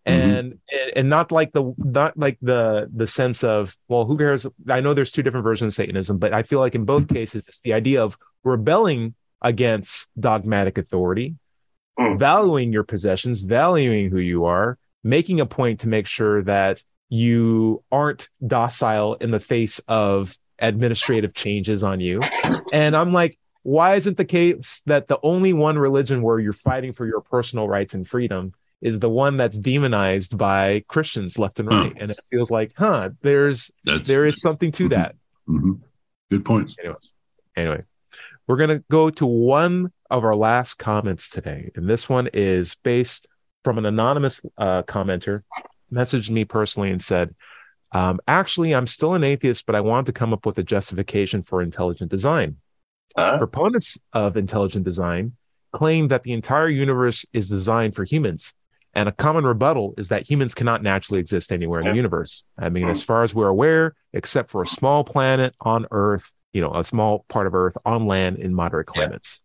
Mhm. And and not like the not like the the sense of well who cares I know there's two different versions of Satanism but I feel like in both cases it's the idea of rebelling against dogmatic authority, Mm. valuing your possessions, valuing who you are, making a point to make sure that you aren't docile in the face of administrative changes on you. And I'm like, why isn't the case that the only one religion where you're fighting for your personal rights and freedom is the one that's demonized by Christians left and right? And it feels like, huh, there's That's there is something to that. mhm. good point. Anyway, anyway, we're gonna go to one of our last comments today, and this one is based from an anonymous uh, commenter. Messaged me personally and said, um, "Actually, I'm still an atheist, but I want to come up with a justification for intelligent design. Huh? Proponents of intelligent design claim that the entire universe is designed for humans." And a common rebuttal is that humans cannot naturally exist anywhere in the universe. I mean, as far as we're aware, except for a small planet on Earth, you know, a small part of Earth on land in moderate climates.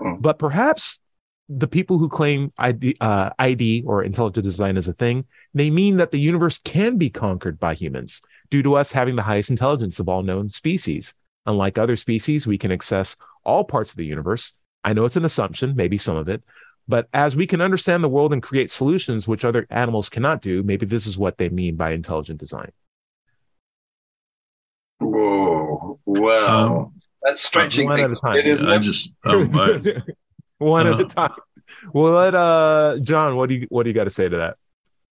Mm. But perhaps the people who claim ID, uh, ID or intelligent design is a thing, they mean that the universe can be conquered by humans due to us having the highest intelligence of all known species. Unlike other species, we can access all parts of the universe. I know it's an assumption, maybe some of it, but as we can understand the world and create solutions which other animals cannot do, maybe this is what they mean by intelligent design. Whoa, wow. Um, That's stretching one at a time. a I just um, I, One at a Uh, time. Well, let uh John, what do you what do you got to say to that?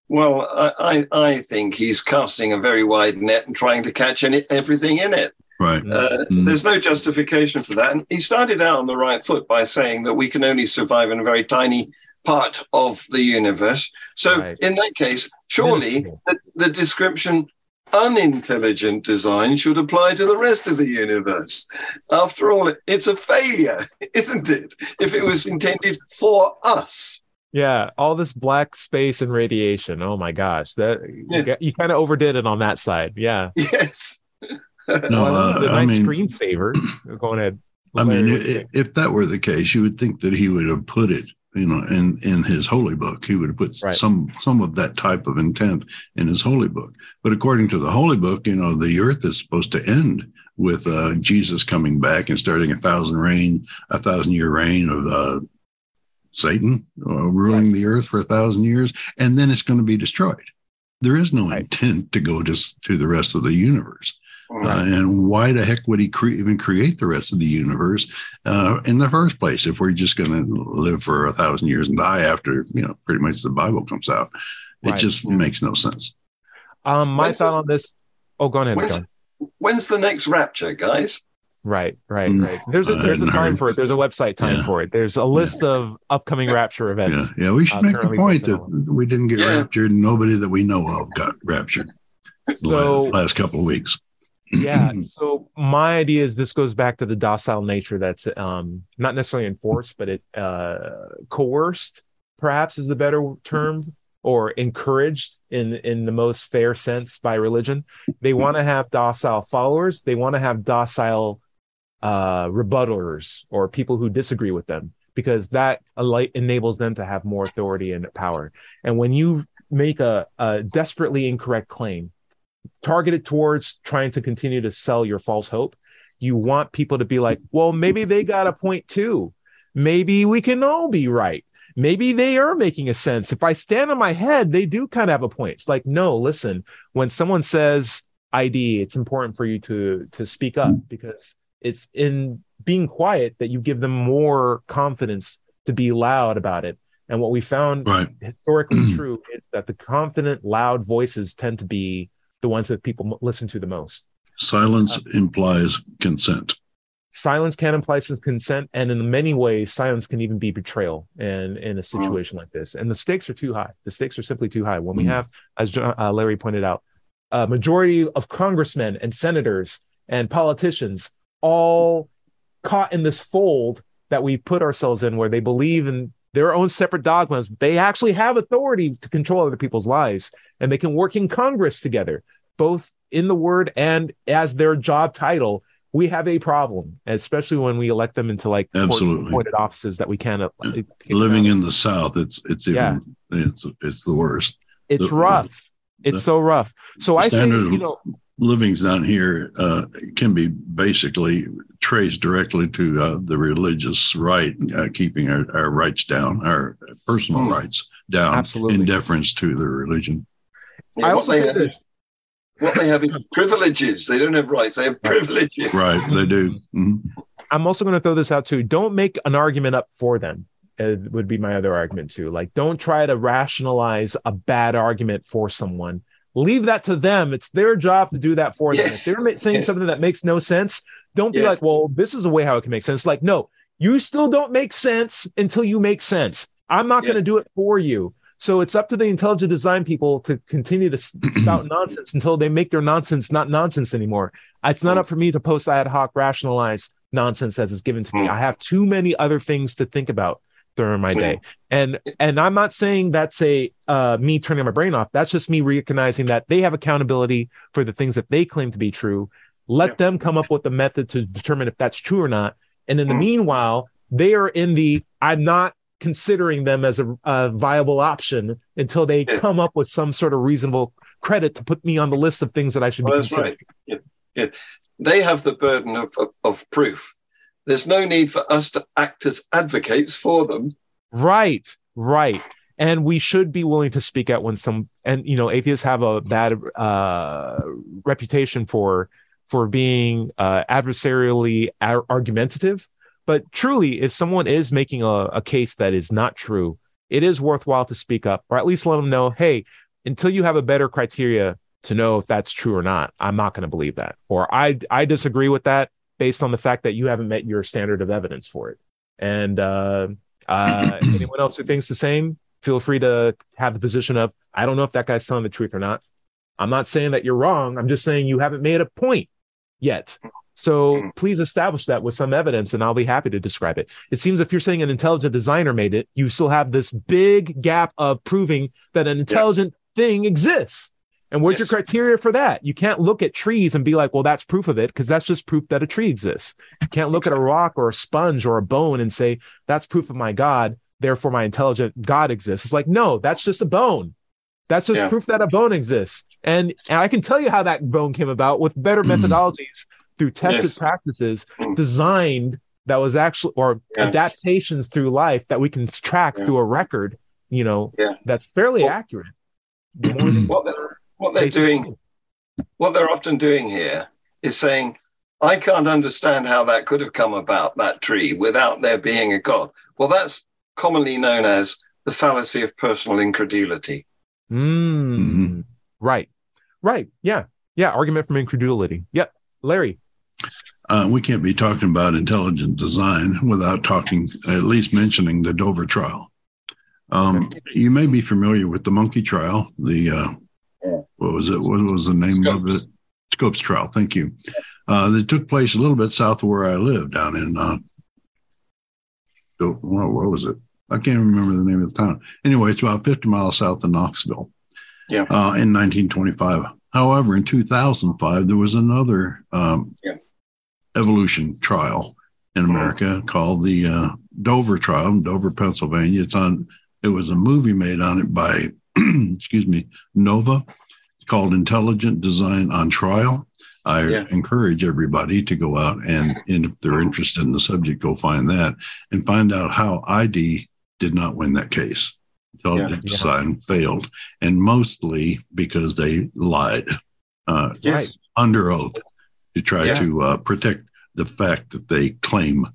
Well, I, I, I think he's casting a very wide net and trying to catch any, everything in it. Right. Uh, Mm. There's no justification for that. And he started out on the right foot by saying that we can only survive in a very tiny part of the universe. So, Right. in that case, surely the, the description unintelligent design should apply to the rest of the universe. After all, it's a failure, isn't it? If it was intended for us. Yeah, all this black space and radiation. Oh my gosh, that Yeah. you, you kind of overdid it on that side. Yeah. Yes. No, Well, uh, the I nice screen screensaver. Go ahead. I mean, Larry, what do you i- think? if that were the case, you would think that he would have put it, you know, in in his holy book. He would have put Right. some some of that type of intent in his holy book. But according to the holy book, you know, the earth is supposed to end with uh, Jesus coming back and starting a thousand reign, a thousand year reign of uh, Satan uh, ruling Right. the earth for a thousand years, and then it's going to be destroyed. There is no Right. intent to go just to the rest of the universe. Uh, and why the heck would he cre- even create the rest of the universe uh, in the first place if we're just going to live for a thousand years and die after you know pretty much the Bible comes out? It Right. just makes no sense. Um, my When's thought the- on this. Oh, go ahead, When's, John. when's the next rapture, guys? Right, right, Mm, right. There's a I there's a time heard. for it. There's a website time Yeah. for it. There's a list of upcoming rapture events. yeah. We should uh, make the point posted that we didn't get Yeah. raptured. Nobody that we know of got raptured the So- last, last couple of weeks. Yeah so my idea is this goes back to the docile nature that's um not necessarily enforced but it uh coerced perhaps is the better term or encouraged in in the most fair sense by religion. They want to have docile followers. They want to have docile uh rebuttalers or people who disagree with them because that enables them to have more authority and power. And when you make a, a desperately incorrect claim targeted towards trying to continue to sell your false hope. You want people to be like, well, maybe they got a point too. Maybe we can all be right. Maybe they are making a sense. If I stand on my head, they do kind of have a point. It's like, no, listen, when someone says ID, it's important for you to to speak up because it's in being quiet that you give them more confidence to be loud about it. And what we found Right. historically true is that the confident, loud voices tend to be the ones that people listen to the most. Silence implies consent. Silence can imply some consent, and in many ways, silence can even be betrayal. And in a situation like this, and the stakes are too high. The stakes are simply too high. When we Mhm. have, as uh, Larry pointed out, a majority of congressmen and senators and politicians all caught in this fold that we put ourselves in, where they believe in their own separate dogmas. They actually have authority to control other people's lives, and they can work in Congress together, both in the word and as their job title. We have a problem, especially when we elect them into like Absolutely. appointed offices that we can't. uh, Living out. in the South, it's it's even Yeah. it's it's the worst. it's the- rough. It's the- so rough. So I say, you know, livings down here uh, can be basically traced directly to uh, the religious right, uh, keeping our, our rights down, our personal Hmm. rights down, Absolutely. in deference to the religion. Yeah, I what also they say have this. is- what they have is privileges. They don't have rights. They have privileges. Right, they do. Mhm. I'm also going to throw this out too. Don't make an argument up for them. It would be my other argument too. Like, don't try to rationalize a bad argument for someone. Leave that to them. It's their job to do that for them. If they're saying Yes. something that makes no sense, don't be Yes. like, "Well, this is a way how it can make sense." Like, no, you still don't make sense until you make sense. I'm not going to do it for you. So it's up to the intelligent design people to continue to spout nonsense until they make their nonsense not nonsense anymore. It's not up for me to post ad hoc rationalized nonsense as is given to me. Mm. I have too many other things to think about during my day. And and I'm not saying that's a uh, me turning my brain off. That's just me recognizing that they have accountability for the things that they claim to be true. Let Yeah. them come up with a method to determine if that's true or not. And in the Mm. meanwhile, they are in the I'm not considering them as a, a viable option until they Yeah. come up with some sort of reasonable credit to put me on the list of things that I should Well, be considering. right. Yes. They have the burden of, of, of proof. There's no need for us to act as advocates for them. Right, right. And we should be willing to speak out when some and you know atheists have a bad uh reputation for for being uh, adversarially ar- argumentative. But truly, if someone is making a, a case that is not true, it is worthwhile to speak up or at least let them know, hey, until you have a better criteria to know if that's true or not, I'm not going to believe that. Or I I disagree with that based on the fact that you haven't met your standard of evidence for it. And uh, uh, anyone else who thinks the same, feel free to have the position of I don't know if that guy's telling the truth or not. I'm not saying that you're wrong. I'm just saying you haven't made a point yet. So Hmm. please establish that with some evidence, and I'll be happy to describe it. It seems if you're saying an intelligent designer made it, you still have this big gap of proving that an intelligent thing exists. And what's Yes. your criteria for that? You can't look at trees and be like, well, that's proof of it, because that's just proof that a tree exists. You can't look at a rock or a sponge or a bone and say, that's proof of my God, therefore my intelligent God exists. It's like, no, that's just a bone. That's just Yeah. proof that a bone exists. And, and I can tell you how that bone came about with better methodologies through tested Yes. practices Mm. designed that was actually or Yes. adaptations through life that we can track Yeah. through a record, you know, Yeah. that's fairly Well- accurate. Than What they're, what they're basic doing, what they're often doing here is saying, I can't understand how that could have come about, that tree, without there being a God. Well, that's commonly known as the fallacy of personal incredulity. Mm. Mhm. Right. Right. Yeah. Yeah. Argument from incredulity. Yep. Larry. Uh, we can't be talking about intelligent design without talking, at least mentioning the Dover trial. Um, you may be familiar with the monkey trial. The uh, Yeah. what was it? What was the name of it? Scopes trial. Thank you. Uh, that took place a little bit south of where I live, down in uh, what, what was it? I can't remember the name of the town. Anyway, it's about 50 miles south of Knoxville. Yeah. Uh, in 1925. However, in 2005, there was another um, Yeah. evolution trial in America called the uh, Dover trial in Dover, Pennsylvania. It's on. It was a movie made on it by, excuse me, Nova. It's called Intelligent Design on Trial. I Yeah. encourage everybody to go out and, and if they're interested in the subject, go find that and find out how ID did not win that case. Intelligent Yeah. Design failed, and mostly because they lied uh, Yes. under oath to try Yeah. to uh, protect the fact that they claim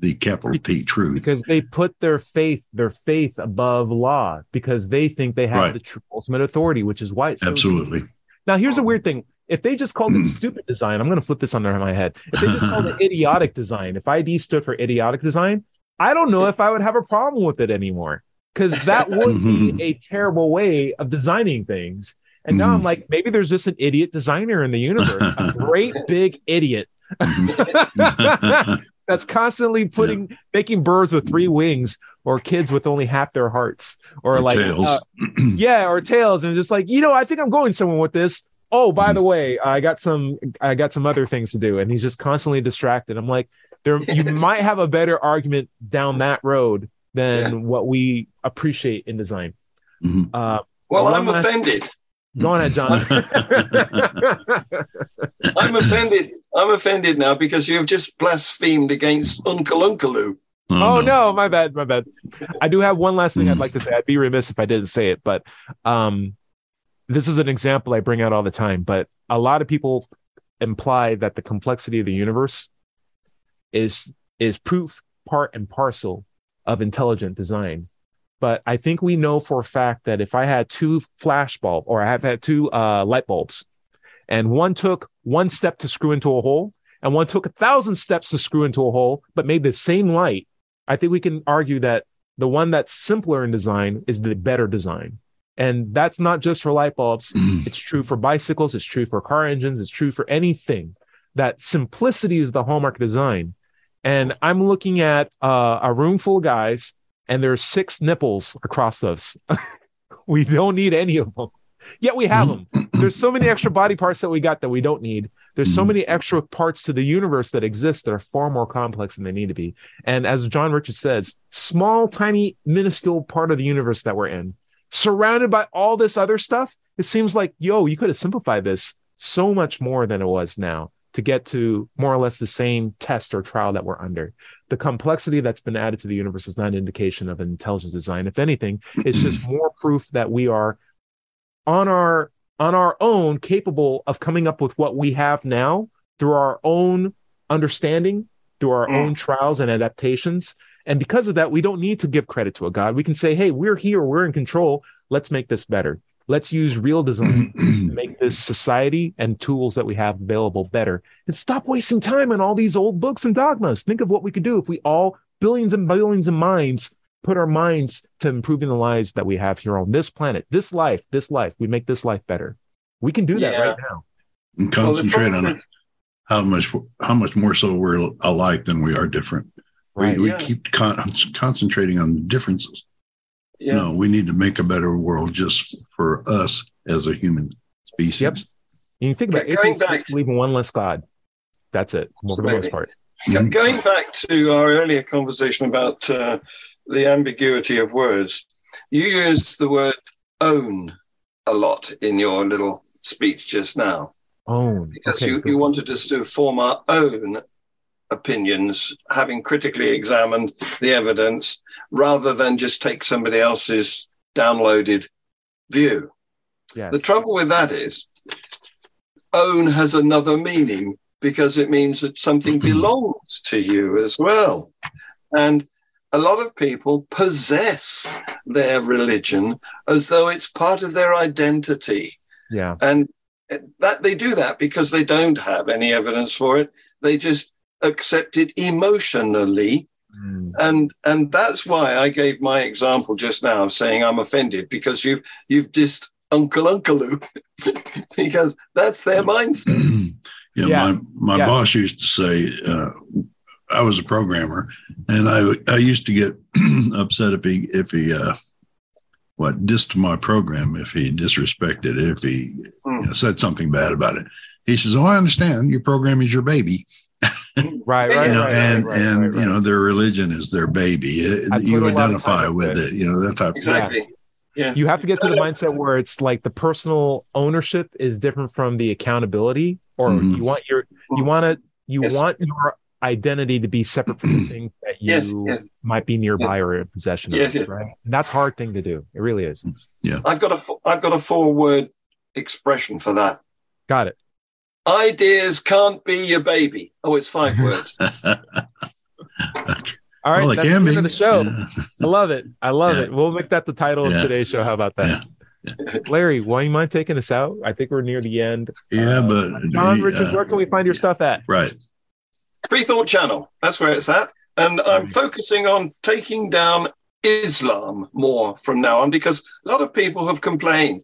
the capital T truth. because they put their faith their faith above law because they think they have Right. the ultimate authority which is why it's so Absolutely. now here's a um, weird thing if they just called it mm. stupid design i'm going to flip this under my head if they just called it idiotic design if id stood for idiotic design i don't know if i would have a problem with it anymore because that would be mm-hmm. a terrible way of designing things and now i'm mm. like maybe there's just an idiot designer in the universe a great big idiot Mhm. That's constantly putting making birds with three wings or kids with only half their hearts or, Or like tails. uh, yeah or tails and just like you know i think i'm going somewhere with this oh by the way i got some i got some other things to do and he's just constantly distracted i'm like there you might have a better argument down that road than Yeah. what we appreciate in design Mhm. uh Well, One I'm last- offended. Go on ahead john I'm offended. I'm offended now because you've just blasphemed against Unkulunkulu. Oh no, my bad, my bad. I do have one last thing I'd Mm. like to say. I'd be remiss if I didn't say it, but um, this is an example I bring out all the time. But a lot of people imply that the complexity of the universe is is proof part and parcel of intelligent design. But I think we know for a fact that if I had two flash bulb or I have had two uh, light bulbs, and one took one step to screw into a hole, and one took a thousand steps to screw into a hole, but made the same light, I think we can argue that the one that's simpler in design is the better design. And that's not just for light bulbs. It's true for bicycles. It's true for car engines. It's true for anything. That simplicity is the hallmark of design. And I'm looking at uh, a room full of guys, and there's six nipples across those. we don't need any of them, yet we have them. There's so many extra body parts that we got that we don't need. There's so Mhm. many extra parts to the universe that exist that are far more complex than they need to be. And as John Richard says, small, tiny, minuscule part of the universe that we're in, surrounded by all this other stuff, it seems like, yo, you could have simplified this so much more than it was now to get to more or less the same test or trial that we're under. The complexity that's been added to the universe is not an indication of an intelligent design. If anything, it's just more proof that we are on our on our own capable of coming up with what we have now through our own understanding, through our Mm. own trials and adaptations. And because of that, we don't need to give credit to a God. We can say, hey, we're here, we're in control. Let's make this better. Let's use real design to make this society and tools that we have available better and stop wasting time on all these old books and dogmas. Think of what we could do if we all, billions and billions of minds, put our minds to improving the lives that we have here on this planet, this life, this life. We make this life better. We can do that Yeah. right now. and concentrate problem on is- how much how much more so we're alike than we are different. Right. We, we keep con- concentrating on the differences. Yeah. No, we need to make a better world just for us as a human species. Yep. And you think about it, going just back- believe in one less God. That's it, for the most part. Go- Mhm. Going back to our earlier conversation about uh, the ambiguity of words, you used the word own a lot in your little speech just now Own. because Okay, you, good. you wanted us to form our own opinions, having critically examined the evidence rather than just take somebody else's downloaded view. Yes. The trouble with that is, own has another meaning because it means that something belongs to you as well. And a lot of people possess their religion as though it's part of their identity. yeah. And that they do that because they don't have any evidence for it. They just accept it emotionally Mm. and and that's why I gave my example just now of saying I'm offended because you've you've dissed Unkulunkulu because that's their mindset. yeah, Yeah. my my Yeah. boss used to say uh, I was a programmer, and I I used to get upset if he if he uh, what dissed my program if he disrespected it if he Hmm. you know, said something bad about it. He says, "Oh, I understand. Your program is your baby, Right, right, you know, right, and right, right, and right, right. you know their religion is their baby. It- you a lot of identify with into it. You know that type. of Exactly. Yeah. you have to get to the mindset where it's like the personal ownership is different from the accountability or Mhm. you want your you want to you Yes. want your identity to be separate from the things that you Yes, yes. might be nearby or in possession of Yes, yes. right and that's a hard thing to do it really is Yeah, I've got a I've got a four word expression for that. got it Ideas can't be your baby. Oh, it's five words. all right well, that's can the be. end of the show Yeah. i love it i love Yeah. it we'll make that the title Yeah. of today's show how about that larry why you mind taking us out i think we're near the end Yeah, Uh, but john uh, richards where can we find your stuff at right. Free Thought Channel. That's where it's at. And I'm Right. focusing on taking down Islam more from now on because a lot of people have complained.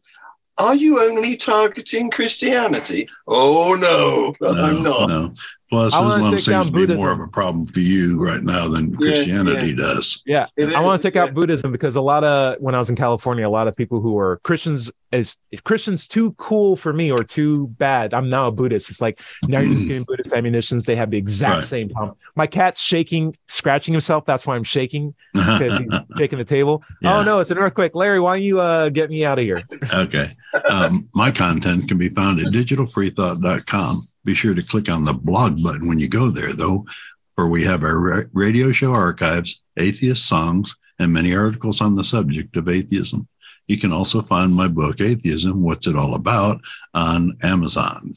Are you only targeting Christianity? Oh, no, I'm not. No. Plus, I wanna Islam take seems to be more of a problem for you right now than Christianity does. Yeah, I want to take yeah. out Buddhism because a lot of when I was in California, a lot of people who are Christians is is Christians too cool for me or too bad. I'm now a Buddhist. It's like now you're just getting Buddhist ammunitions. They have the exact Right. same problem. My cat's shaking, scratching himself. That's why I'm shaking because he's shaking the table. Yeah. Oh no, it's an earthquake. Larry, why don't you uh, get me out of here? okay. Um, my content can be found at digitalfreethought.com. Be sure to click on the blog button when you go there, though, where we have our radio show archives, atheist songs, and many articles on the subject of atheism. You can also find my book, Atheism What's It All About, on Amazon.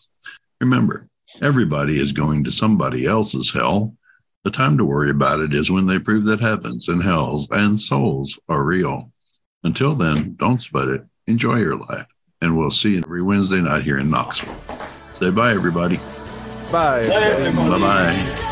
Remember, everybody is going to somebody else's hell. The time to worry about it is when they prove that heavens and hells and souls are real. Until then, don't sweat it. Enjoy your life. And we'll see you every Wednesday night here in Knoxville. Say bye, everybody. Bye. Bye, everybody. Bye bye.